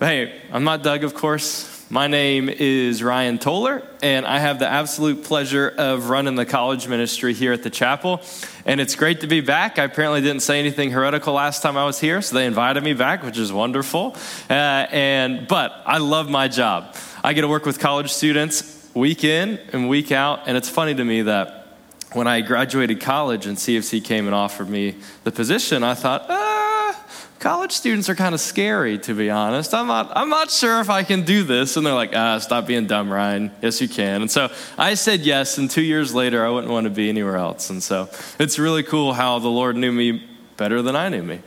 Hey, I'm not Doug, of course. My name is Ryan Toller, and I have the absolute pleasure of running the college ministry here at the chapel. And it's great to be back. I apparently didn't say anything heretical last time I was here, so they invited me back, which is wonderful. Uh, and but I love my job. I get to work with college students week in and week out, and it's funny to me that when I graduated college and CFC came and offered me the position, I thought, ah, college students are kind of scary, to be honest. I'm not, I'm not sure if I can do this. And they're like, ah, stop being dumb, Ryan. Yes, you can. And so I said yes. And two years later, I wouldn't want to be anywhere else. And so it's really cool how the Lord knew me better than I knew me.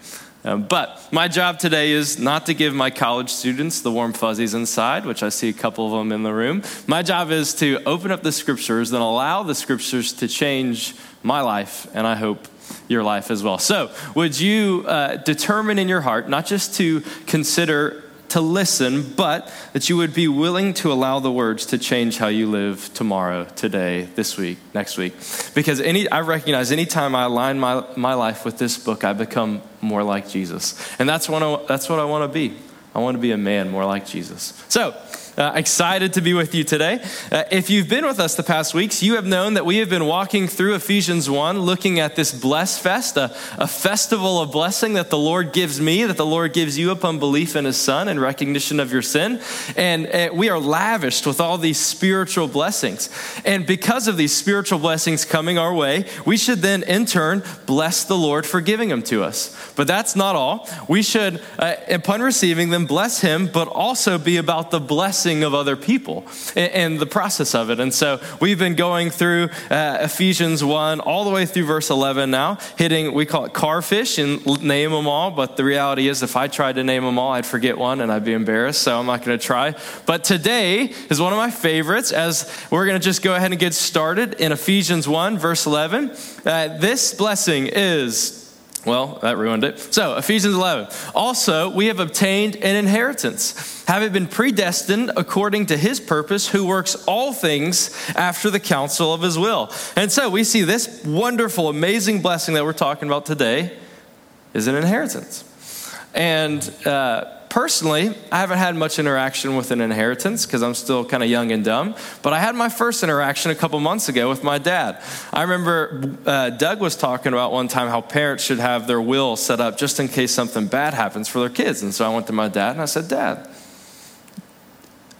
Um, but my job today is not to give my college students the warm fuzzies inside, which I see a couple of them in the room. My job is to open up the scriptures and allow the scriptures to change my life, and I hope your life as well. So, would you uh, determine in your heart not just to consider to listen, but that you would be willing to allow the words to change how you live tomorrow, today, this week, next week. Because any, I recognize anytime I align my, my life with this book, I become more like Jesus. And that's what I, that's what I want to be. I want to be a man more like Jesus. So, uh, excited to be with you today. Uh, if you've been with us the past weeks, you have known that we have been walking through Ephesians 1, looking at this Bless Fest, a, a festival of blessing that the Lord gives me, that the Lord gives you upon belief in His Son and recognition of your sin. And uh, we are lavished with all these spiritual blessings. And because of these spiritual blessings coming our way, we should then in turn bless the Lord for giving them to us. But that's not all. We should, uh, upon receiving them, bless Him, but also be about the blessing blessing of other people and, the process of it. And so we've been going through uh, Ephesians 1 all the way through verse 11 now, hitting, we call it carfish and name them all. But the reality is, if I tried to name them all, I'd forget one and I'd be embarrassed. So I'm not going to try. But today is one of my favorites as we're going to just go ahead and get started in Ephesians 1, verse 11. Uh, this blessing is well, that ruined it. So, Ephesians 11. Also, we have obtained an inheritance, having been predestined according to his purpose, who works all things after the counsel of his will. And so, we see this wonderful, amazing blessing that we're talking about today is an inheritance. And, uh, personally, I haven't had much interaction with an inheritance because I'm still kind of young and dumb. But I had my first interaction a couple months ago with my dad. I remember uh, Doug was talking about one time how parents should have their will set up just in case something bad happens for their kids. And so I went to my dad and I said, Dad,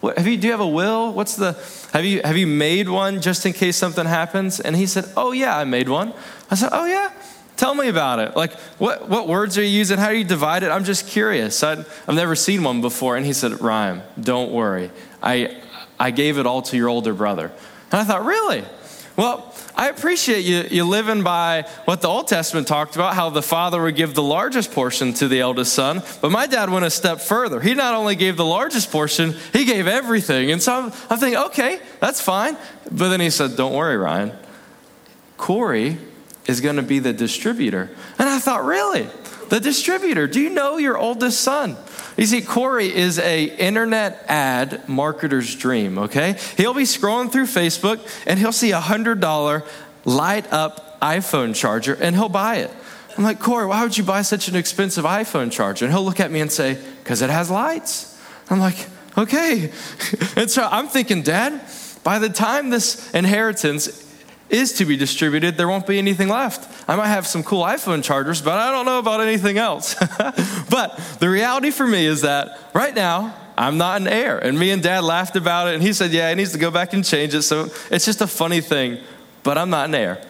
what, have you, do you have a will? What's the, have you, have you made one just in case something happens? And he said, Oh, yeah, I made one. I said, Oh, yeah. Tell me about it. Like, what, what words are you using? How do you divide it? I'm just curious. i have never seen one before. And he said, Ryan, don't worry. I, I gave it all to your older brother. And I thought, really? Well, I appreciate you, you living by what the Old Testament talked about, how the father would give the largest portion to the eldest son. But my dad went a step further. He not only gave the largest portion, he gave everything. And so I'm, I'm thinking, okay, that's fine. But then he said, don't worry, Ryan. Corey is going to be the distributor. And I thought, really? The distributor. Do you know your oldest son? You see, Corey is a internet ad marketer's dream, okay? He'll be scrolling through Facebook and he'll see a $100 light up iPhone charger and he'll buy it. I'm like, Corey, why would you buy such an expensive iPhone charger? And he'll look at me and say, because it has lights. I'm like, okay. and so I'm thinking, Dad, by the time this inheritance is to be distributed, there won't be anything left. I might have some cool iPhone chargers, but I don't know about anything else. but the reality for me is that right now, I'm not an heir. And me and dad laughed about it, and he said, Yeah, he needs to go back and change it. So it's just a funny thing, but I'm not an heir.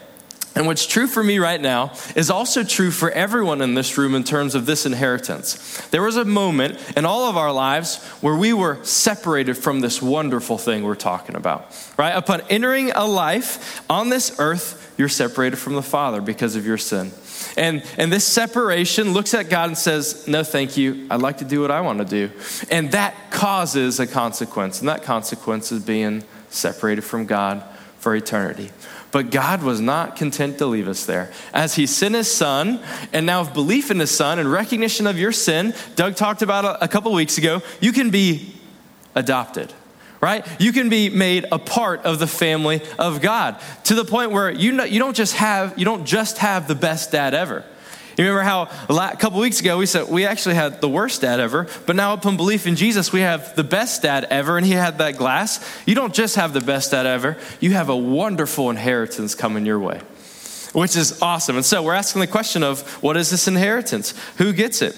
And what's true for me right now is also true for everyone in this room in terms of this inheritance. There was a moment in all of our lives where we were separated from this wonderful thing we're talking about, right? Upon entering a life on this earth, you're separated from the Father because of your sin. And, and this separation looks at God and says, No, thank you. I'd like to do what I want to do. And that causes a consequence. And that consequence is being separated from God for eternity. But God was not content to leave us there. As He sent His Son, and now of belief in His Son and recognition of your sin, Doug talked about a, couple weeks ago, you can be adopted right? You can be made a part of the family of God to the point where you know, you don't just have you don't just have the best dad ever. You remember how a couple weeks ago we said we actually had the worst dad ever, but now upon belief in Jesus, we have the best dad ever, and he had that glass. You don't just have the best dad ever, you have a wonderful inheritance coming your way, which is awesome. And so we're asking the question of what is this inheritance? Who gets it?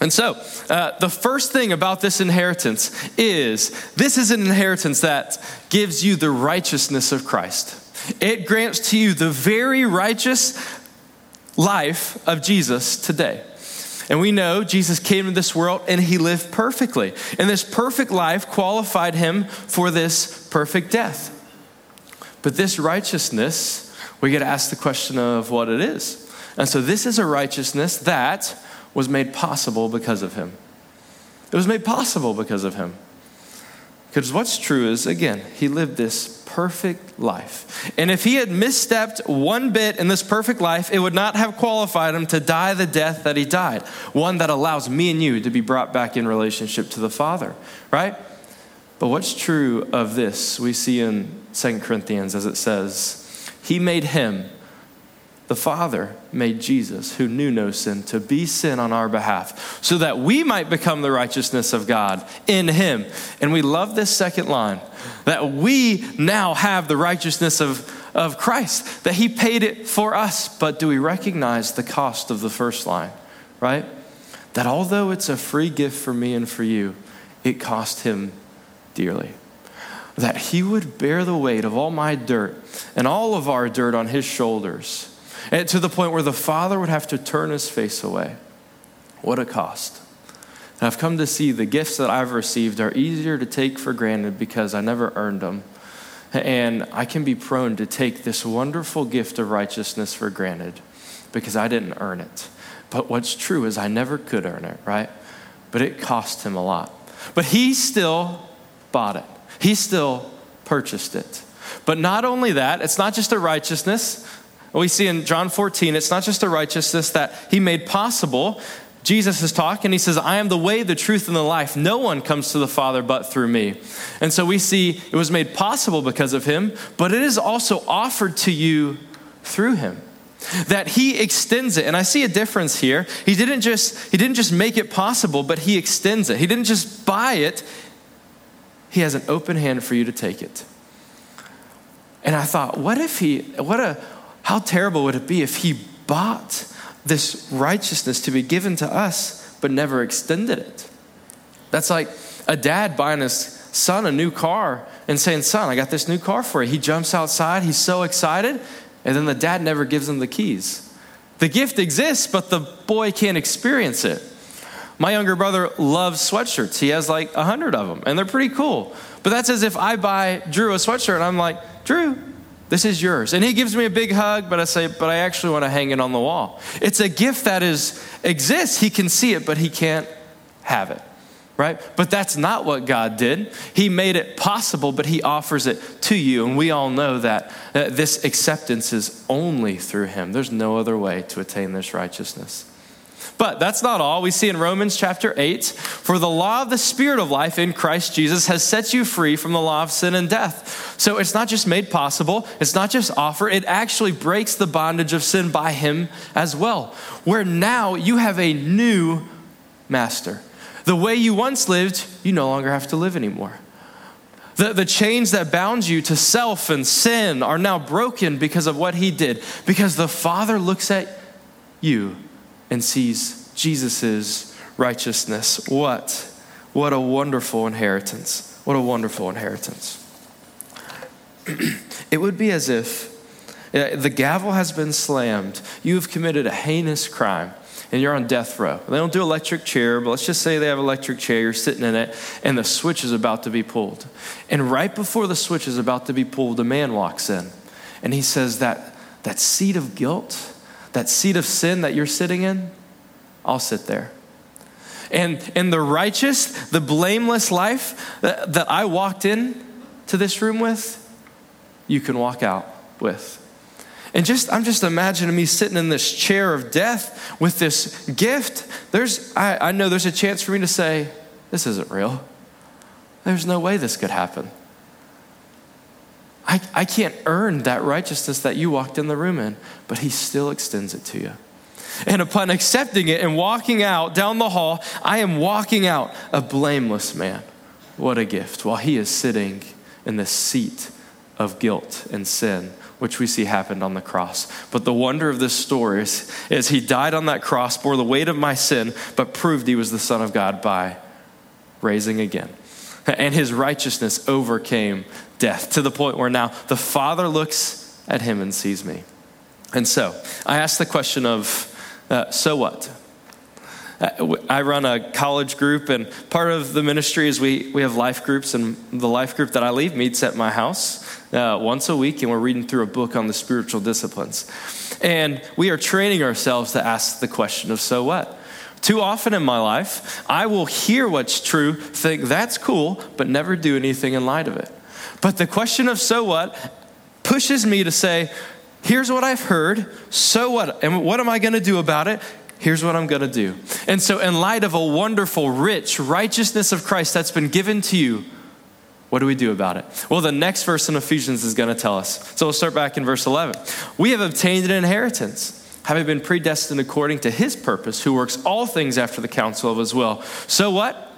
And so, uh, the first thing about this inheritance is this is an inheritance that gives you the righteousness of Christ. It grants to you the very righteous life of Jesus today. And we know Jesus came to this world and he lived perfectly. And this perfect life qualified him for this perfect death. But this righteousness, we get asked the question of what it is. And so this is a righteousness that was made possible because of him. It was made possible because of him. Because what's true is, again, he lived this perfect life. And if he had misstepped one bit in this perfect life, it would not have qualified him to die the death that he died, one that allows me and you to be brought back in relationship to the Father, right? But what's true of this, we see in Second Corinthians as it says, He made him the Father made Jesus, who knew no sin, to be sin on our behalf, so that we might become the righteousness of God in Him. And we love this second line that we now have the righteousness of, of Christ, that He paid it for us. But do we recognize the cost of the first line, right? That although it's a free gift for me and for you, it cost Him dearly that he would bear the weight of all my dirt and all of our dirt on his shoulders and to the point where the father would have to turn his face away. What a cost. And I've come to see the gifts that I've received are easier to take for granted because I never earned them. And I can be prone to take this wonderful gift of righteousness for granted because I didn't earn it. But what's true is I never could earn it, right? But it cost him a lot. But he still bought it, he still purchased it. But not only that, it's not just a righteousness we see in John 14, it's not just a righteousness that he made possible. Jesus is talking, he says, I am the way, the truth, and the life. No one comes to the Father but through me. And so we see it was made possible because of him, but it is also offered to you through him that he extends it and i see a difference here he didn't just he didn't just make it possible but he extends it he didn't just buy it he has an open hand for you to take it and i thought what if he what a how terrible would it be if he bought this righteousness to be given to us, but never extended it? That's like a dad buying his son a new car and saying, Son, I got this new car for you. He jumps outside, he's so excited, and then the dad never gives him the keys. The gift exists, but the boy can't experience it. My younger brother loves sweatshirts. He has like a hundred of them, and they're pretty cool. But that's as if I buy Drew a sweatshirt and I'm like, Drew, this is yours. And he gives me a big hug, but I say, but I actually want to hang it on the wall. It's a gift that is exists. He can see it, but he can't have it. Right? But that's not what God did. He made it possible, but he offers it to you. And we all know that uh, this acceptance is only through him. There's no other way to attain this righteousness. But that's not all. We see in Romans chapter 8 For the law of the Spirit of life in Christ Jesus has set you free from the law of sin and death. So it's not just made possible, it's not just offered, it actually breaks the bondage of sin by Him as well. Where now you have a new master. The way you once lived, you no longer have to live anymore. The, the chains that bound you to self and sin are now broken because of what he did. Because the Father looks at you and sees Jesus' righteousness. What? What a wonderful inheritance. What a wonderful inheritance. it would be as if uh, the gavel has been slammed. You have committed a heinous crime and you're on death row. They don't do electric chair, but let's just say they have electric chair, you're sitting in it, and the switch is about to be pulled. And right before the switch is about to be pulled, a man walks in and he says that that seat of guilt that seat of sin that you're sitting in, I'll sit there. And, and the righteous, the blameless life that, that I walked in to this room with, you can walk out with. And just I'm just imagining me sitting in this chair of death with this gift. There's I, I know there's a chance for me to say, this isn't real. There's no way this could happen. I, I can't earn that righteousness that you walked in the room in, but He still extends it to you. And upon accepting it and walking out down the hall, I am walking out a blameless man. What a gift. While he is sitting in the seat of guilt and sin, which we see happened on the cross. But the wonder of this story is, is he died on that cross, bore the weight of my sin, but proved he was the Son of God by raising again. And his righteousness overcame death to the point where now the Father looks at him and sees me. And so I asked the question of, uh, so what? Uh, I run a college group, and part of the ministry is we, we have life groups, and the life group that I lead meets at my house uh, once a week, and we're reading through a book on the spiritual disciplines. And we are training ourselves to ask the question of so what? Too often in my life, I will hear what's true, think that's cool, but never do anything in light of it. But the question of so what pushes me to say, here's what I've heard, so what? And what am I going to do about it? Here's what I'm going to do. And so, in light of a wonderful, rich righteousness of Christ that's been given to you, what do we do about it? Well, the next verse in Ephesians is going to tell us. So we'll start back in verse 11. We have obtained an inheritance, having been predestined according to his purpose, who works all things after the counsel of his will. So what?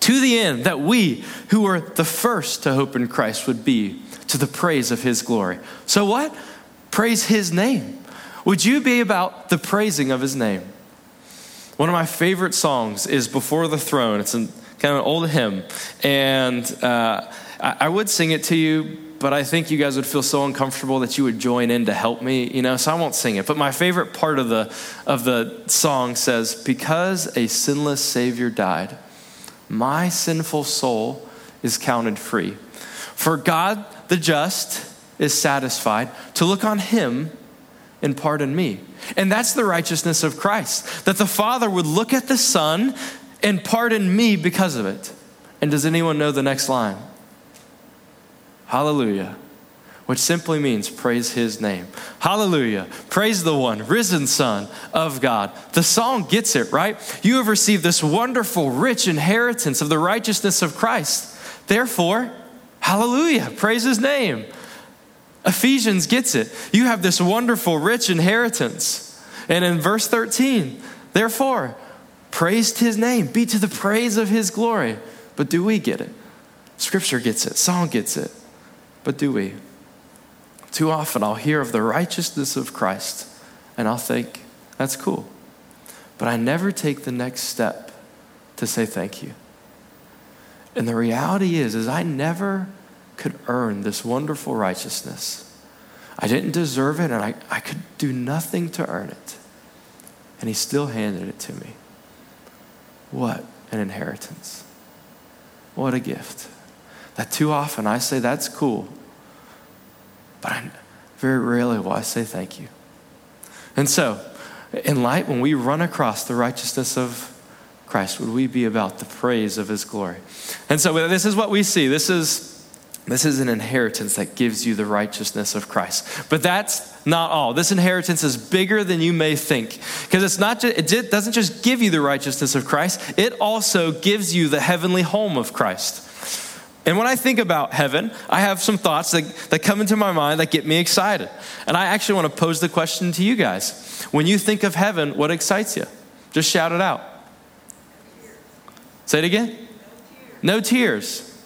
To the end that we, who were the first to hope in Christ, would be to the praise of his glory. So what? Praise his name. Would you be about the praising of his name? One of my favorite songs is Before the Throne. It's kind of an old hymn. And uh, I, I would sing it to you, but I think you guys would feel so uncomfortable that you would join in to help me, you know, so I won't sing it. But my favorite part of the, of the song says, Because a sinless Savior died, my sinful soul is counted free. For God the just is satisfied to look on him and pardon me. And that's the righteousness of Christ, that the Father would look at the Son and pardon me because of it. And does anyone know the next line? Hallelujah, which simply means praise his name. Hallelujah, praise the one, risen Son of God. The song gets it, right? You have received this wonderful, rich inheritance of the righteousness of Christ. Therefore, hallelujah, praise his name. Ephesians gets it. You have this wonderful, rich inheritance. And in verse 13, therefore, praised his name, be to the praise of his glory. But do we get it? Scripture gets it, song gets it. But do we? Too often I'll hear of the righteousness of Christ and I'll think, that's cool. But I never take the next step to say thank you. And the reality is is I never could earn this wonderful righteousness. I didn't deserve it and I, I could do nothing to earn it. And he still handed it to me. What an inheritance. What a gift. That too often I say, that's cool. But I, very rarely will I say thank you. And so, in light, when we run across the righteousness of Christ, would we be about the praise of his glory? And so, this is what we see. This is this is an inheritance that gives you the righteousness of Christ. But that's not all. This inheritance is bigger than you may think. Because it's not just, it doesn't just give you the righteousness of Christ, it also gives you the heavenly home of Christ. And when I think about heaven, I have some thoughts that, that come into my mind that get me excited. And I actually want to pose the question to you guys. When you think of heaven, what excites you? Just shout it out. Say it again. No tears. No tears.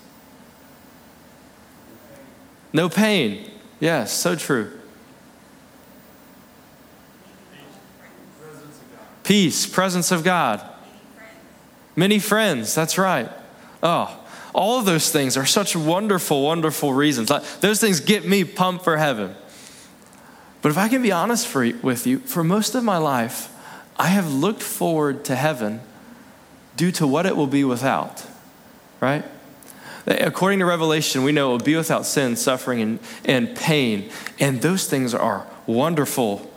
No pain. Yes, so true. Peace, presence of God. Many friends, that's right. Oh, all of those things are such wonderful, wonderful reasons. Those things get me pumped for heaven. But if I can be honest for, with you, for most of my life, I have looked forward to heaven due to what it will be without, right? According to Revelation, we know it will be without sin, suffering, and, and pain. And those things are wonderful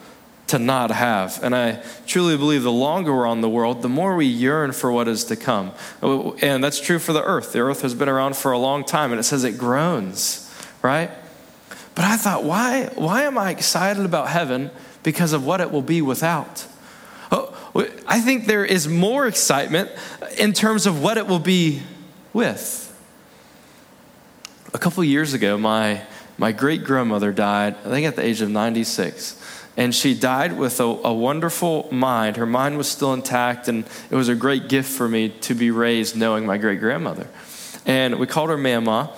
to not have. And I truly believe the longer we're on the world, the more we yearn for what is to come. And that's true for the earth. The earth has been around for a long time, and it says it groans, right? But I thought, why, why am I excited about heaven? Because of what it will be without. Oh, I think there is more excitement in terms of what it will be with a couple years ago, my, my great grandmother died, I think at the age of 96. and she died with a, a, wonderful mind. Her mind was still intact, and it was a great gift for me to be raised knowing my great grandmother. And we called her Mama.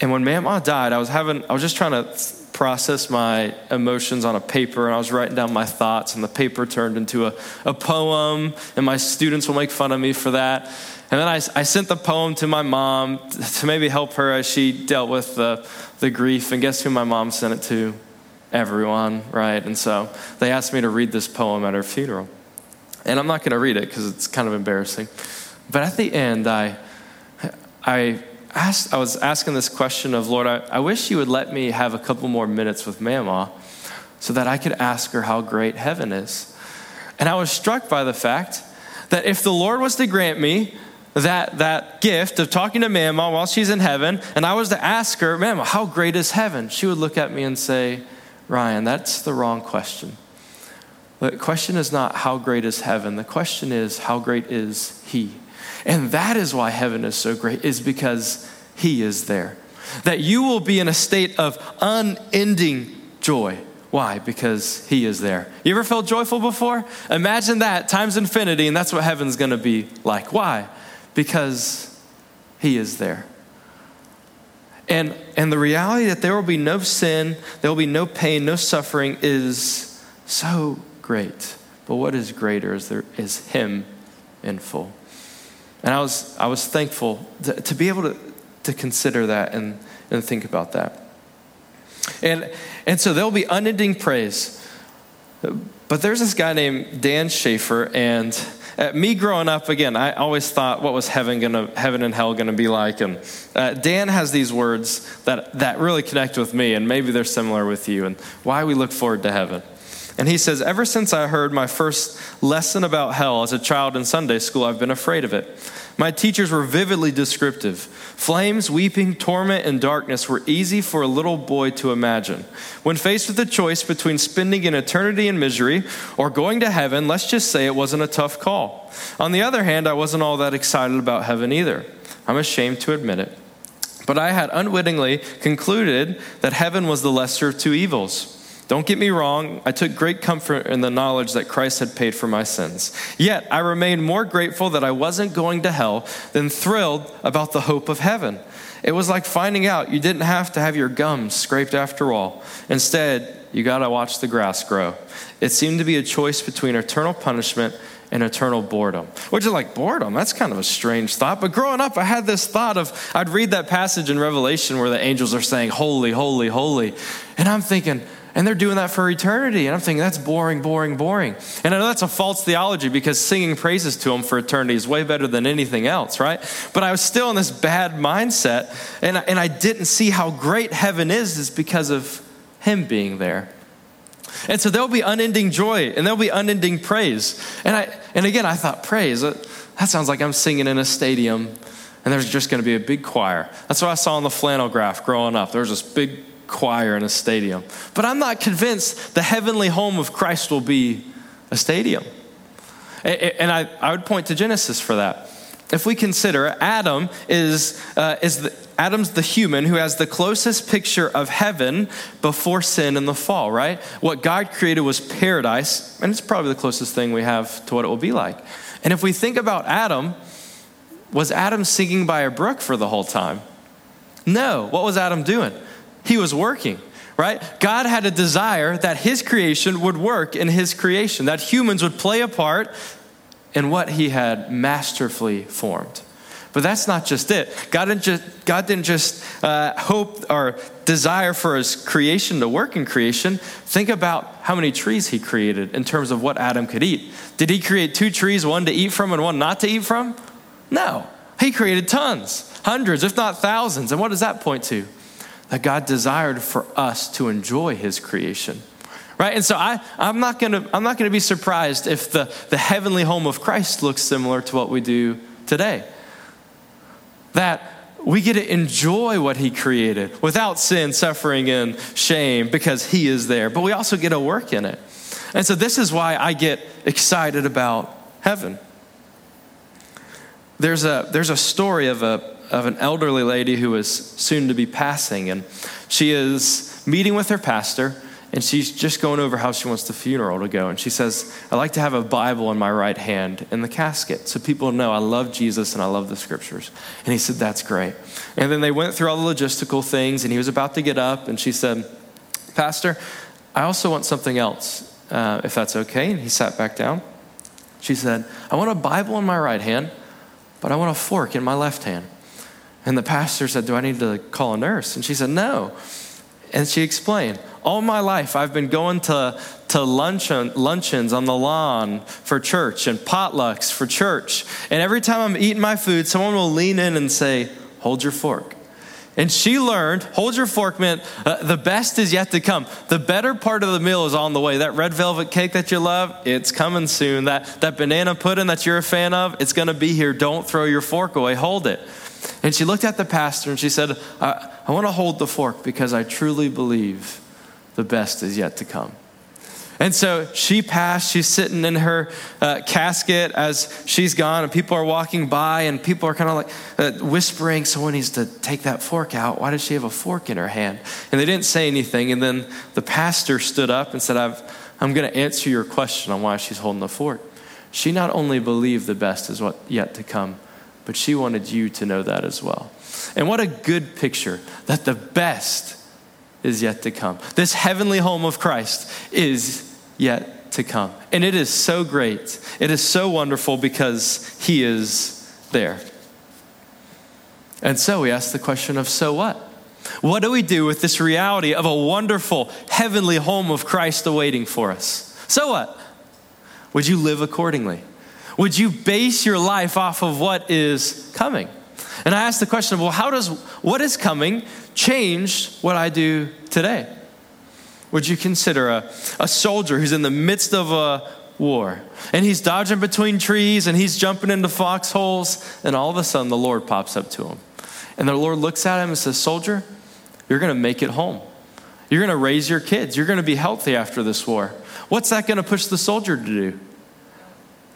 And when Mama died, I was having, I was just trying to process my emotions on a paper, and I was writing down my thoughts, and the paper turned into a, a poem, and my students will make fun of me for that. And then I, I sent the poem to my mom to maybe help her as she dealt with the, the grief. And guess who my mom sent it to? everyone, right? And so they asked me to read this poem at her funeral. And I'm not going to read it because it's kind of embarrassing. But at the end, I, I, asked, I was asking this question of, Lord, I, I wish you would let me have a couple more minutes with Mama so that I could ask her how great heaven is. And I was struck by the fact that if the Lord was to grant me that, that gift of talking to Mama while she's in heaven, and I was to ask her, Mama, how great is heaven? She would look at me and say, Ryan, that's the wrong question. The question is not how great is heaven. The question is how great is He. And that is why heaven is so great, is because He is there. That you will be in a state of unending joy. Why? Because He is there. You ever felt joyful before? Imagine that times infinity, and that's what heaven's gonna be like. Why? Because He is there. And, and the reality that there will be no sin, there will be no pain, no suffering is so great. But what is greater is there is Him in full. And I was, I was thankful to, to be able to, to consider that and, and think about that. And, and so there'll be unending praise. But there's this guy named Dan Schaefer, and uh, me growing up, again, I always thought what was heaven gonna, heaven and hell gonna be like. And uh, Dan has these words that, that really connect with me, and maybe they're similar with you, and why we look forward to heaven. And he says, Ever since I heard my first lesson about hell as a child in Sunday school, I've been afraid of it. My teachers were vividly descriptive. Flames, weeping, torment, and darkness were easy for a little boy to imagine. When faced with the choice between spending an eternity in misery or going to heaven, let's just say it wasn't a tough call. On the other hand, I wasn't all that excited about heaven either. I'm ashamed to admit it. But I had unwittingly concluded that heaven was the lesser of two evils. Don't get me wrong, I took great comfort in the knowledge that Christ had paid for my sins. Yet I remained more grateful that I wasn't going to hell than thrilled about the hope of heaven. It was like finding out you didn't have to have your gums scraped after all. Instead, you got to watch the grass grow. It seemed to be a choice between eternal punishment and eternal boredom. Which is like boredom. That's kind of a strange thought. But growing up, I had this thought of I'd read that passage in Revelation where the angels are saying, Holy, holy, holy. And I'm thinking, and they're doing that for eternity. And I'm thinking, that's boring, boring, boring. And I know that's a false theology because singing praises to Him for eternity is way better than anything else, right? But I was still in this bad mindset, and, and I didn't see how great heaven is, is because of Him being there. And so there'll be unending joy and there'll be unending praise. And, I, and again, I thought, praise, that sounds like I'm singing in a stadium and there's just going to be a big choir. That's what I saw on the flannel graph growing up. There was this big choir in a stadium. But I'm not convinced the heavenly home of Christ will be a stadium. And I, I would point to Genesis for that. If we consider Adam is, uh, is the, Adam's the human who has the closest picture of heaven before sin and the fall, right? What God created was paradise, and it's probably the closest thing we have to what it will be like. And if we think about Adam, was Adam singing by a brook for the whole time? No. What was Adam doing? He was working, right? God had a desire that his creation would work in his creation, that humans would play a part in what he had masterfully formed. But that's not just it. God didn't just, God didn't just uh, hope or desire for his creation to work in creation. Think about how many trees he created in terms of what Adam could eat. Did he create two trees, one to eat from and one not to eat from? No. He created tons, hundreds, if not thousands. And what does that point to? That God desired for us to enjoy his creation. Right? And so I, I'm not gonna I'm not gonna be surprised if the, the heavenly home of Christ looks similar to what we do today. That we get to enjoy what he created without sin, suffering, and shame because he is there. But we also get to work in it. And so this is why I get excited about heaven. There's a, there's a story of a, of an elderly lady who is soon to be passing, and she is meeting with her pastor, and she's just going over how she wants the funeral to go. And she says, I like to have a Bible in my right hand in the casket so people know I love Jesus and I love the scriptures. And he said, That's great. And then they went through all the logistical things, and he was about to get up, and she said, Pastor, I also want something else, uh, if that's okay. And he sat back down. She said, I want a Bible in my right hand, but I want a fork in my left hand. And the pastor said, Do I need to call a nurse? And she said, No. And she explained, All my life I've been going to, to luncheon, luncheons on the lawn for church and potlucks for church. And every time I'm eating my food, someone will lean in and say, Hold your fork. And she learned, hold your fork meant uh, the best is yet to come. The better part of the meal is on the way. That red velvet cake that you love, it's coming soon. That, that banana pudding that you're a fan of, it's going to be here. Don't throw your fork away, hold it. And she looked at the pastor and she said, I, I want to hold the fork because I truly believe the best is yet to come. And so she passed, she's sitting in her uh, casket as she's gone, and people are walking by, and people are kind of like uh, whispering, Someone needs to take that fork out. Why does she have a fork in her hand? And they didn't say anything. And then the pastor stood up and said, i am going to answer your question on why she's holding the fork. She not only believed the best is what yet to come, but she wanted you to know that as well. And what a good picture that the best is yet to come. This heavenly home of Christ is yet to come. And it is so great. It is so wonderful because He is there. And so we ask the question of so what? What do we do with this reality of a wonderful heavenly home of Christ awaiting for us? So what? Would you live accordingly? Would you base your life off of what is coming? And I ask the question, of, well, how does what is coming change what I do today? Would you consider a, a soldier who's in the midst of a war and he's dodging between trees and he's jumping into foxholes, and all of a sudden the Lord pops up to him. And the Lord looks at him and says, Soldier, you're going to make it home. You're going to raise your kids. You're going to be healthy after this war. What's that going to push the soldier to do?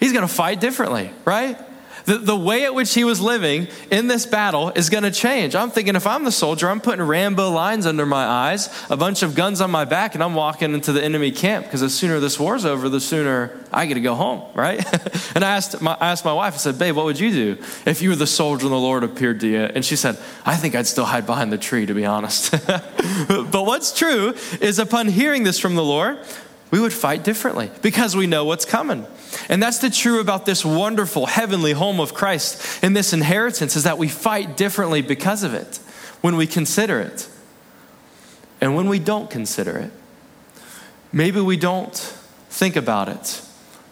He's going to fight differently, right? The, the way at which he was living in this battle is going to change. I'm thinking if I'm the soldier, I'm putting Rambo lines under my eyes, a bunch of guns on my back, and I'm walking into the enemy camp because the sooner this war's over, the sooner I get to go home, right? and I asked, my, I asked my wife, I said, Babe, what would you do if you were the soldier and the Lord appeared to you? And she said, I think I'd still hide behind the tree, to be honest. but what's true is upon hearing this from the Lord, we would fight differently because we know what's coming. And that's the true about this wonderful heavenly home of Christ and this inheritance is that we fight differently because of it when we consider it. And when we don't consider it, maybe we don't think about it,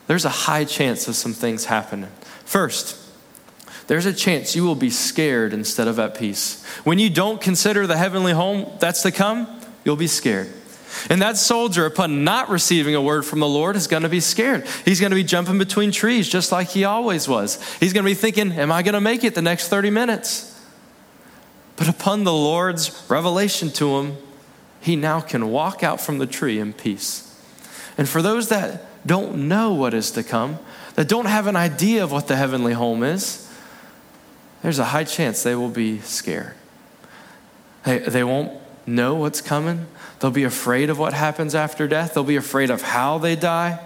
there's a high chance of some things happening. First, there's a chance you will be scared instead of at peace. When you don't consider the heavenly home that's to come, you'll be scared. And that soldier, upon not receiving a word from the Lord, is going to be scared. He's going to be jumping between trees just like he always was. He's going to be thinking, Am I going to make it the next 30 minutes? But upon the Lord's revelation to him, he now can walk out from the tree in peace. And for those that don't know what is to come, that don't have an idea of what the heavenly home is, there's a high chance they will be scared. They, they won't know what's coming. They'll be afraid of what happens after death. They'll be afraid of how they die.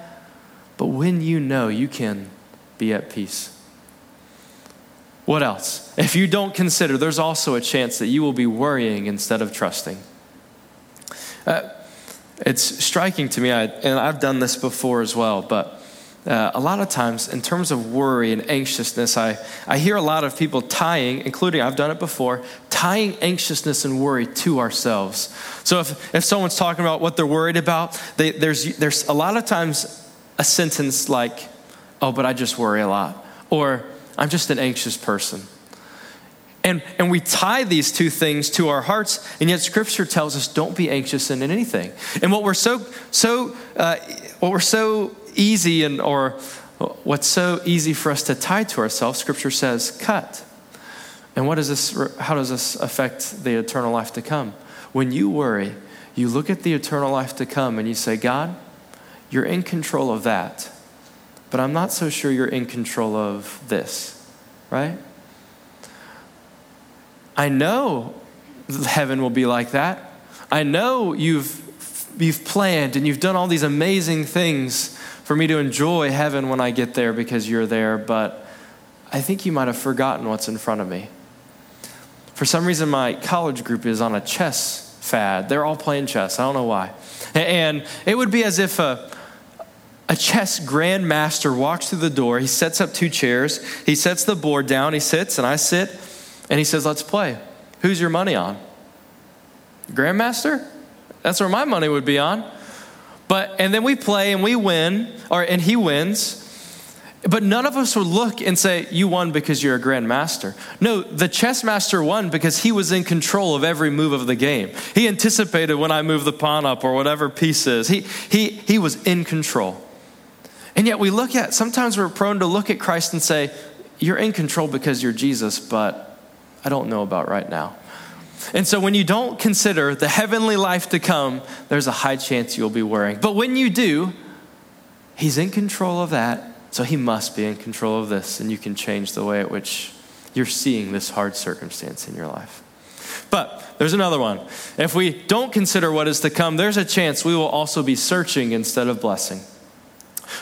But when you know, you can be at peace. What else? If you don't consider, there's also a chance that you will be worrying instead of trusting. Uh, it's striking to me, I, and I've done this before as well, but uh, a lot of times, in terms of worry and anxiousness, I, I hear a lot of people tying, including I've done it before, tying anxiousness and worry to ourselves. So if, if someone's talking about what they're worried about, they, there's, there's a lot of times a sentence like, oh, but I just worry a lot, or I'm just an anxious person. And, and we tie these two things to our hearts, and yet Scripture tells us don't be anxious in anything. And what we're so, so, uh, what we're so easy and or what's so easy for us to tie to ourselves, scripture says, cut. And what does this how does this affect the eternal life to come? When you worry, you look at the eternal life to come and you say, God, you're in control of that. But I'm not so sure you're in control of this, right? I know heaven will be like that. I know you've you've planned and you've done all these amazing things for me to enjoy heaven when I get there because you're there, but I think you might have forgotten what's in front of me. For some reason, my college group is on a chess fad. They're all playing chess. I don't know why. And it would be as if a, a chess grandmaster walks through the door. He sets up two chairs. He sets the board down. He sits, and I sit, and he says, Let's play. Who's your money on? Grandmaster? That's where my money would be on. But and then we play and we win, or and he wins. But none of us would look and say, You won because you're a grandmaster. No, the chess master won because he was in control of every move of the game. He anticipated when I move the pawn up or whatever piece is. He, he, he was in control. And yet we look at, sometimes we're prone to look at Christ and say, You're in control because you're Jesus, but I don't know about right now. And so when you don't consider the heavenly life to come, there's a high chance you'll be worrying. But when you do, He's in control of that so he must be in control of this, and you can change the way at which you're seeing this hard circumstance in your life. But there's another one. If we don't consider what is to come, there's a chance we will also be searching instead of blessing.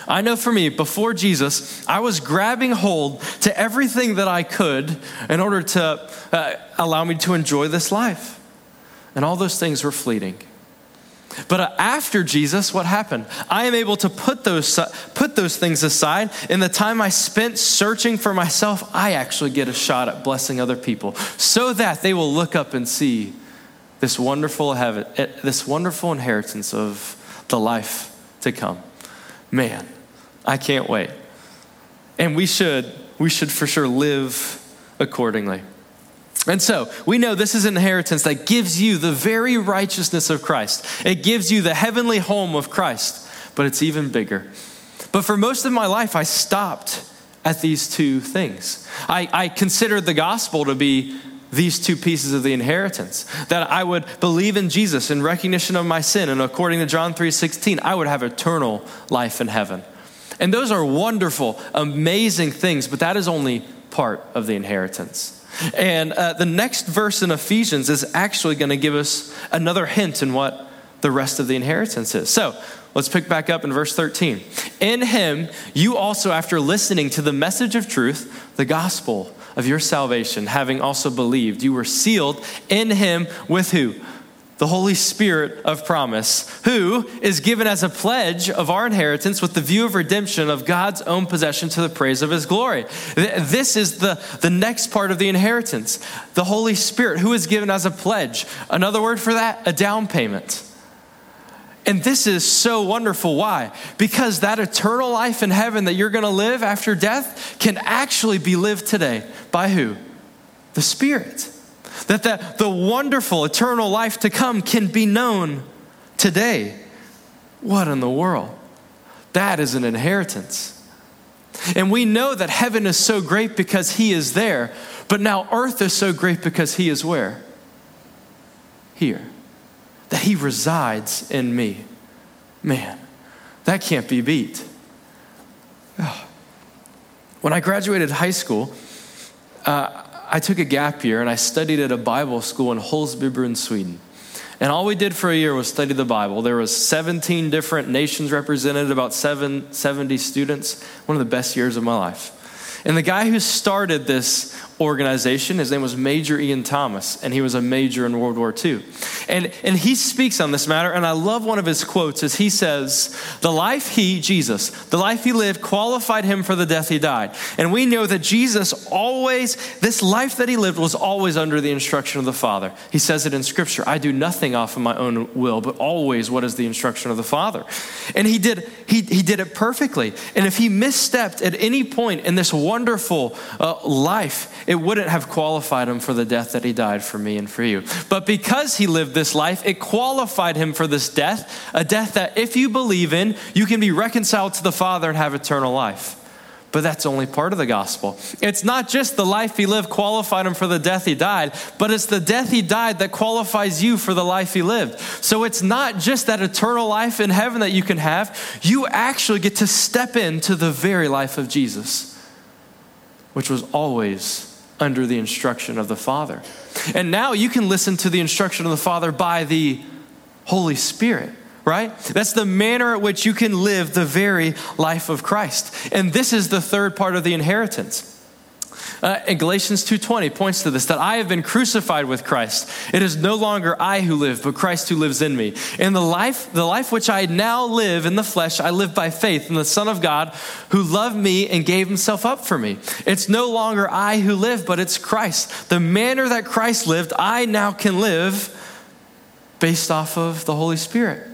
I know for me, before Jesus, I was grabbing hold to everything that I could in order to uh, allow me to enjoy this life. And all those things were fleeting. But uh, after Jesus, what happened? I am able to put those, put those things aside. In the time I spent searching for myself, I actually get a shot at blessing other people so that they will look up and see this wonderful heaven, eh, this wonderful inheritance of the life to come. Man, I can't wait. And we should, we should for sure live accordingly. And so we know this is an inheritance that gives you the very righteousness of Christ. It gives you the heavenly home of Christ, but it's even bigger. But for most of my life, I stopped at these two things. I, I considered the gospel to be these two pieces of the inheritance that i would believe in jesus in recognition of my sin and according to john 3.16 i would have eternal life in heaven and those are wonderful amazing things but that is only part of the inheritance and uh, the next verse in Ephesians is actually going to give us another hint in what the rest of the inheritance is. So let's pick back up in verse 13. In him, you also, after listening to the message of truth, the gospel of your salvation, having also believed, you were sealed in him with who? the Holy Spirit of promise, who is given as a pledge of our inheritance with the view of redemption of God's own possession to the praise of his glory. This is the, the next part of the inheritance. The Holy Spirit, who is given as a pledge. Another word for that, a down payment. And this is so wonderful. Why? Because that eternal life in heaven that you're going to live after death can actually be lived today. By who? The Spirit. That the, the wonderful eternal life to come can be known today. What in the world? That is an inheritance. And we know that heaven is so great because He is there, but now earth is so great because He is where? Here. That He resides in me. Man, that can't be beat. When I graduated high school, uh, I took a gap year and I studied at a Bible school in Hultsbrunn, Sweden. And all we did for a year was study the Bible. There was 17 different nations represented, about seven, 70 students. One of the best years of my life. And the guy who started this organization. His name was Major Ian Thomas, and he was a major in World War II. And, and he speaks on this matter, and I love one of his quotes as he says, The life he, Jesus, the life he lived qualified him for the death he died. And we know that Jesus always, this life that he lived was always under the instruction of the Father. He says it in Scripture I do nothing off of my own will, but always what is the instruction of the Father. And he did, he, he did it perfectly. And if he misstepped at any point in this wonderful uh, life, it wouldn't have qualified him for the death that he died for me and for you. But because he lived this life, it qualified him for this death, a death that if you believe in, you can be reconciled to the Father and have eternal life. But that's only part of the gospel. It's not just the life he lived qualified him for the death he died, but it's the death he died that qualifies you for the life he lived. So it's not just that eternal life in heaven that you can have, you actually get to step into the very life of Jesus, which was always under the instruction of the Father. And now you can listen to the instruction of the Father by the Holy Spirit, right? That's the manner at which you can live the very life of Christ. And this is the third part of the inheritance. Uh, and Galatians 2:20 points to this that I have been crucified with Christ. It is no longer I who live, but Christ who lives in me. In the life, the life which I now live in the flesh, I live by faith in the Son of God who loved me and gave himself up for me. It's no longer I who live, but it's Christ. The manner that Christ lived, I now can live based off of the Holy Spirit.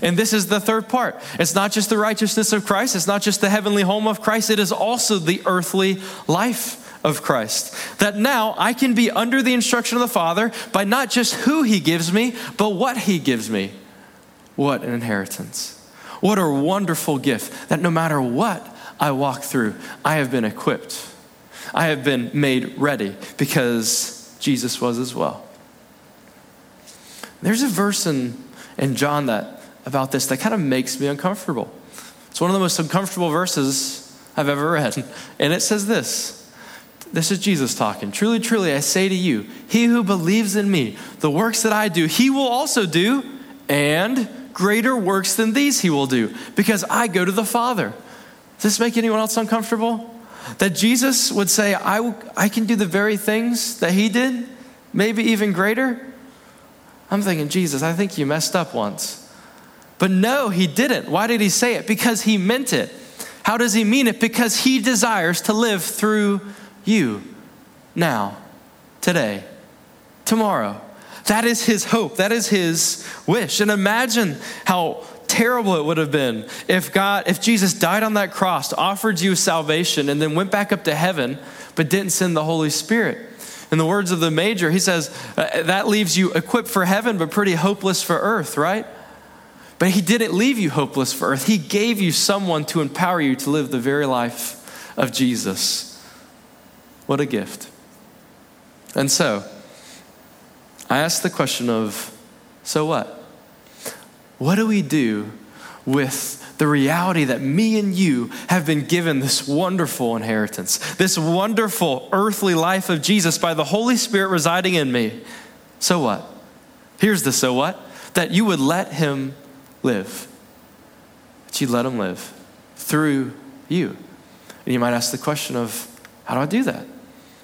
And this is the third part. It's not just the righteousness of Christ, it's not just the heavenly home of Christ, it is also the earthly life of Christ. That now I can be under the instruction of the Father by not just who He gives me, but what He gives me. What an inheritance. What a wonderful gift that no matter what I walk through, I have been equipped. I have been made ready because Jesus was as well. There's a verse in, in John that about this that kind of makes me uncomfortable. It's one of the most uncomfortable verses I've ever read. And it says this this is Jesus talking. Truly, truly, I say to you, he who believes in me, the works that I do, he will also do, and greater works than these he will do, because I go to the Father. Does this make anyone else uncomfortable? That Jesus would say, I, I can do the very things that he did, maybe even greater? I'm thinking, Jesus, I think you messed up once. But no, he didn't. Why did he say it? Because he meant it. How does he mean it? Because he desires to live through you now, today, tomorrow. That is his hope. That is his wish. And imagine how terrible it would have been if God, if Jesus died on that cross, offered you salvation, and then went back up to heaven, but didn't send the Holy Spirit. In the words of the major, he says uh, that leaves you equipped for heaven, but pretty hopeless for earth, right? But he didn't leave you hopeless for earth. He gave you someone to empower you to live the very life of Jesus. What a gift. And so, I ask the question of so what? What do we do with the reality that me and you have been given this wonderful inheritance, this wonderful earthly life of Jesus by the Holy Spirit residing in me? So what? Here's the so what that you would let Him live, that you'd let Him live through you. And you might ask the question of, how do I do that?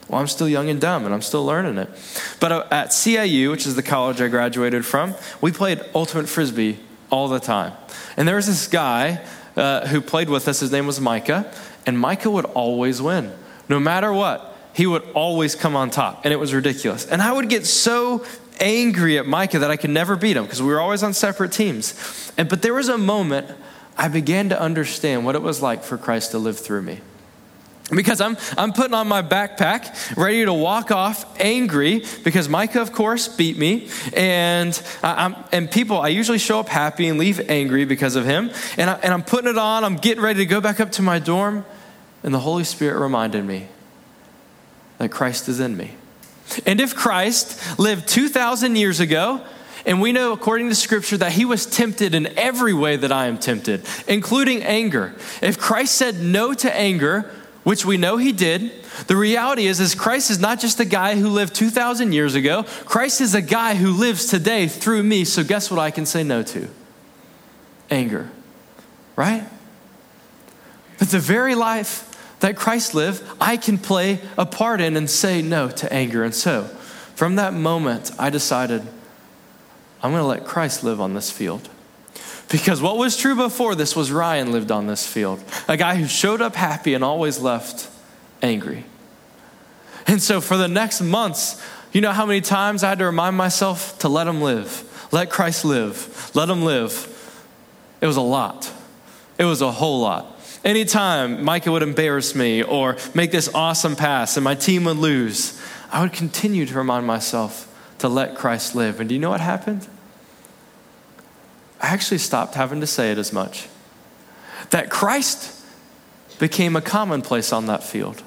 Well, I'm still young and dumb and I'm still learning it. But uh, at CIU, which is the college I graduated from, we played ultimate frisbee all the time. And there was this guy uh, who played with us. His name was Micah. And Micah would always win. No matter what, he would always come on top. And it was ridiculous. And I would get so angry at Micah that I could never beat him because we were always on separate teams. And, but there was a moment I began to understand what it was like for Christ to live through me because I'm, I'm putting on my backpack, ready to walk off angry because Micah, of course, beat me. And, I'm, and people, I usually show up happy and leave angry because of him. And, I, and I'm putting it on, I'm getting ready to go back up to my dorm. And the Holy Spirit reminded me that Christ is in me. And if Christ lived 2,000 years ago, and we know, according to Scripture, that he was tempted in every way that I am tempted, including anger. If Christ said no to anger, which we know he did. The reality is, is Christ is not just a guy who lived 2,000 years ago. Christ is a guy who lives today through me. So guess what I can say no to? Anger, right? But the very life that Christ lived, I can play a part in and say no to anger. And so, from that moment, I decided I'm going to let Christ live on this field. Because what was true before this was Ryan lived on this field, a guy who showed up happy and always left angry. And so for the next months, you know how many times I had to remind myself to let him live, let Christ live, let him live. It was a lot. It was a whole lot. Anytime Micah would embarrass me or make this awesome pass and my team would lose, I would continue to remind myself to let Christ live. And do you know what happened? I actually stopped having to say it as much. That Christ became a commonplace on that field.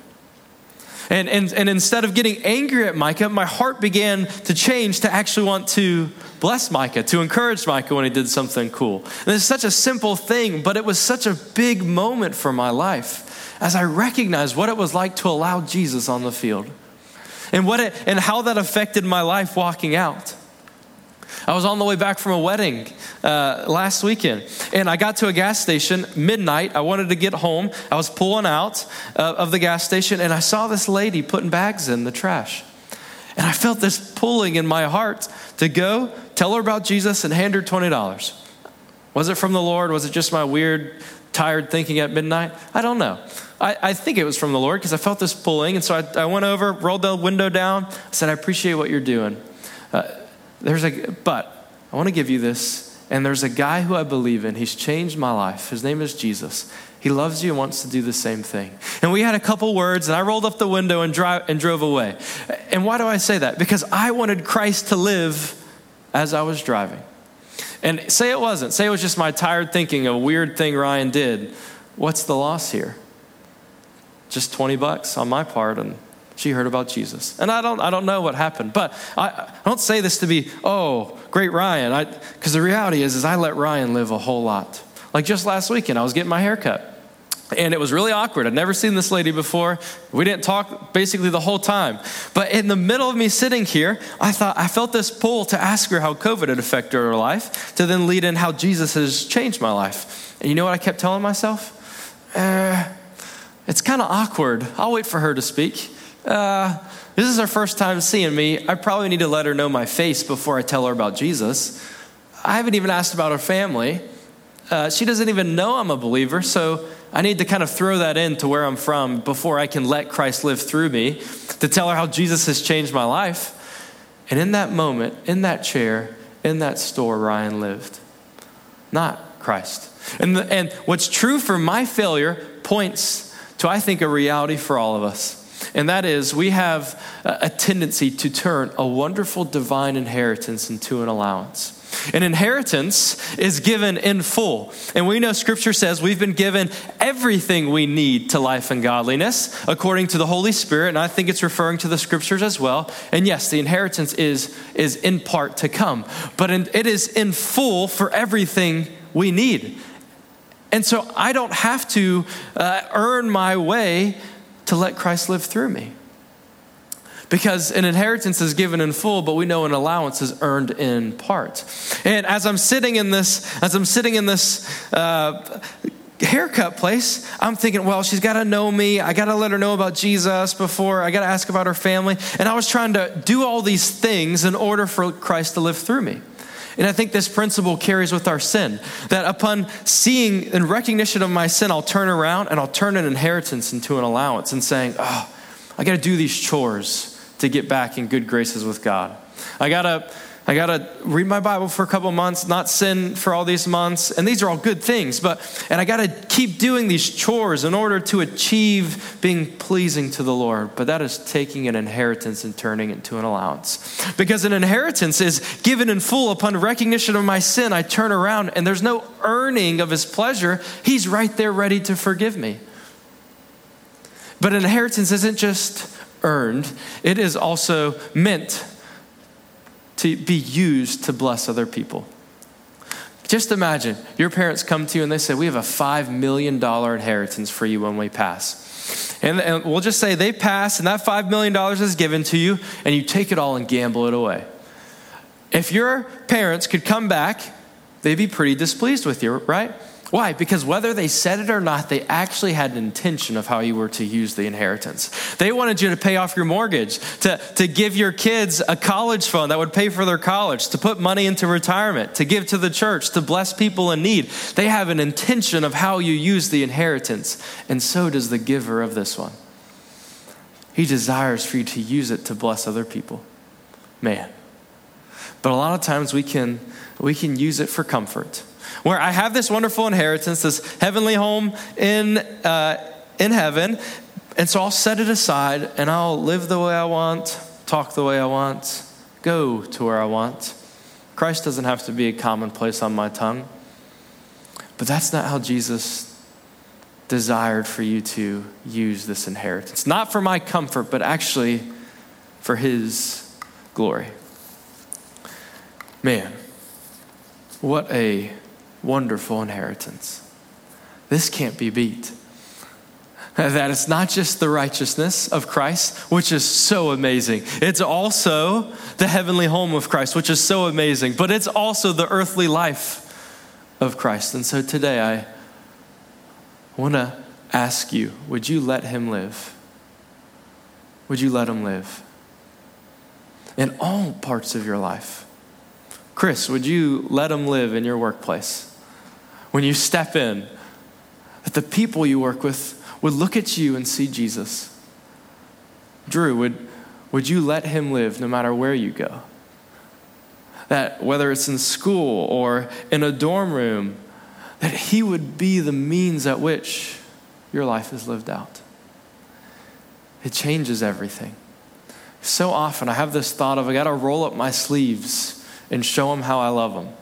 And, and, and instead of getting angry at Micah, my heart began to change to actually want to bless Micah, to encourage Micah when he did something cool. And it's such a simple thing, but it was such a big moment for my life as I recognized what it was like to allow Jesus on the field and, what it, and how that affected my life walking out. I was on the way back from a wedding uh, last weekend, and I got to a gas station midnight. I wanted to get home. I was pulling out uh, of the gas station, and I saw this lady putting bags in the trash. And I felt this pulling in my heart to go tell her about Jesus and hand her $20. Was it from the Lord? Was it just my weird, tired thinking at midnight? I don't know. I, I think it was from the Lord because I felt this pulling. And so I, I, went over, rolled the window down, said, I appreciate what you're doing. Uh, there's a, but I want to give you this. And there's a guy who I believe in. He's changed my life. His name is Jesus. He loves you and wants to do the same thing. And we had a couple words, and I rolled up the window and, drive, and drove away. And why do I say that? Because I wanted Christ to live as I was driving. And say it wasn't, say it was just my tired thinking, a weird thing Ryan did. What's the loss here? Just 20 bucks on my part, and she heard about Jesus. And I don't, I don't know what happened, but I, I don't say this to be, oh, great Ryan, I because the reality is, is I let Ryan live a whole lot. Like just last weekend, I was getting my hair cut. And it was really awkward. I'd never seen this lady before. We didn't talk basically the whole time. But in the middle of me sitting here, I thought I felt this pull to ask her how COVID had affected her life, to then lead in how Jesus has changed my life. And you know what I kept telling myself? Uh, it's kind of awkward. I'll wait for her to speak. Uh, this is her first time seeing me. I probably need to let her know my face before I tell her about Jesus. I haven't even asked about her family. Uh, she doesn't even know I'm a believer, so I need to kind of throw that in to where I'm from before I can let Christ live through me to tell her how Jesus has changed my life. And in that moment, in that chair, in that store, Ryan lived, not Christ. And, the, and what's true for my failure points to, I think, a reality for all of us. And that is, we have a tendency to turn a wonderful divine inheritance into an allowance. An inheritance is given in full. And we know scripture says we've been given everything we need to life and godliness according to the Holy Spirit. And I think it's referring to the scriptures as well. And yes, the inheritance is, is in part to come, but in, it is in full for everything we need. And so I don't have to uh, earn my way to let Christ live through me because an inheritance is given in full, but we know an allowance is earned in part. And as I'm sitting in this, as I'm sitting in this, uh, haircut place, I'm thinking, well, she's got to know me. I got to let her know about Jesus before. I got to ask about her family. And I was trying to do all these things in order for Christ to live through me. And I think this principle carries with our sin that upon seeing and recognition of my sin, I'll turn around and I'll turn an inheritance into an allowance and saying, oh, I got to do these chores to get back in good graces with God. I gotta, I gotta read my Bible for a couple months, not sin for all these months, and these are all good things. But and I gotta keep doing these chores in order to achieve being pleasing to the Lord. But that is taking an inheritance and turning it into an allowance, because an inheritance is given in full upon recognition of my sin. I turn around, and there's no earning of His pleasure. He's right there, ready to forgive me. But an inheritance isn't just earned, it is also meant to be used to bless other people. Just imagine your parents come to you and they say, We have a $5 million inheritance for you when we pass. And, and we'll just say they pass and that $5 million is given to you and you take it all and gamble it away. If your parents could come back, they'd be pretty displeased with you, right? Why? Because whether they said it or not, they actually had an intention of how you were to use the inheritance. They wanted you to pay off your mortgage, to, to give your kids a college fund that would pay for their college, to put money into retirement, to give to the church, to bless people in need. They have an intention of how you use the inheritance, and so does the giver of this one. He desires for you to use it to bless other people. Man. But a lot of times we can, we can use it for comfort where I have this wonderful inheritance, this heavenly home in, uh, in heaven. And so I'll set it aside and I'll live the way I want, talk the way I want, go to where I want. Christ doesn't have to be a commonplace on my tongue. But that's not how Jesus desired for you to use this inheritance. Not for my comfort, but actually for his glory. Man, what a wonderful inheritance. This can't be beat. that it's not just the righteousness of Christ, which is so amazing. It's also the heavenly home of Christ, which is so amazing, but it's also the earthly life of Christ. And so today I want to ask you would you let him live? Would you let him live? In all parts of your life. Chris, would you let him live in your workplace? When you step in, that the people you work with would look at you and see Jesus. Drew, would, would you let him live no matter where you go? That whether it's in school or in a dorm room, that he would be the means at which your life is lived out. It changes everything. So often I have this thought of I got to roll up my sleeves and show him how I love him.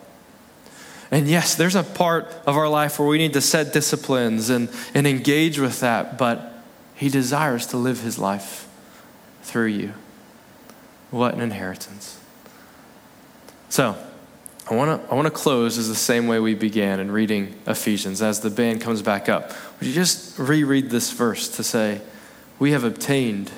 And yes, there's a part of our life where we need to set disciplines and, and engage with that, but He desires to live His life through you. What an inheritance. So, I want to I want to close as the same way we began in reading Ephesians as the band comes back up. Would you just reread this verse to say, We have obtained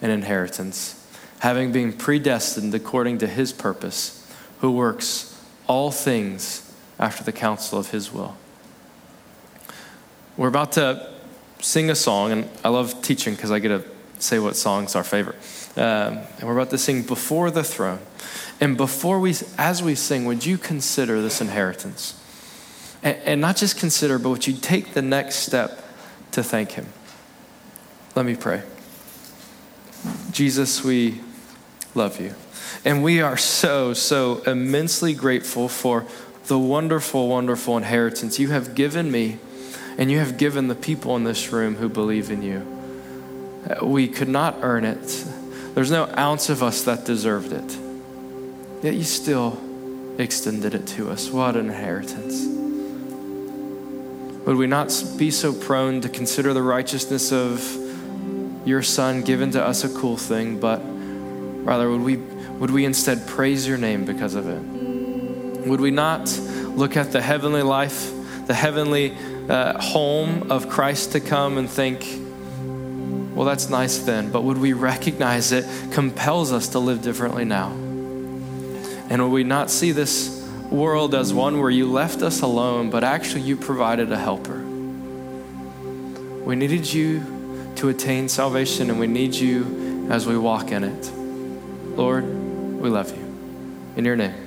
an inheritance, having been predestined according to His purpose, who works all things after the counsel of His will. We're about to sing a song, and I love teaching because I get to say what song's our favorite. Um, and we're about to sing Before the Throne. And before we, as we sing, would you consider this inheritance? And, and not just consider, but would you take the next step to thank Him? Let me pray. Jesus, we love you. And we are so, so immensely grateful for the wonderful, wonderful inheritance you have given me and you have given the people in this room who believe in you. We could not earn it. There's no ounce of us that deserved it. Yet you still extended it to us. What an inheritance. Would we not be so prone to consider the righteousness of your Son given to us a cool thing, but rather would we, would we instead praise your name because of it? Would we not look at the heavenly life, the heavenly uh, home of Christ to come and think, well, that's nice then, but would we recognize it compels us to live differently now? And would we not see this world as one where you left us alone, but actually you provided a helper? We needed you to attain salvation, and we need you as we walk in it. Lord, we love you. In your name.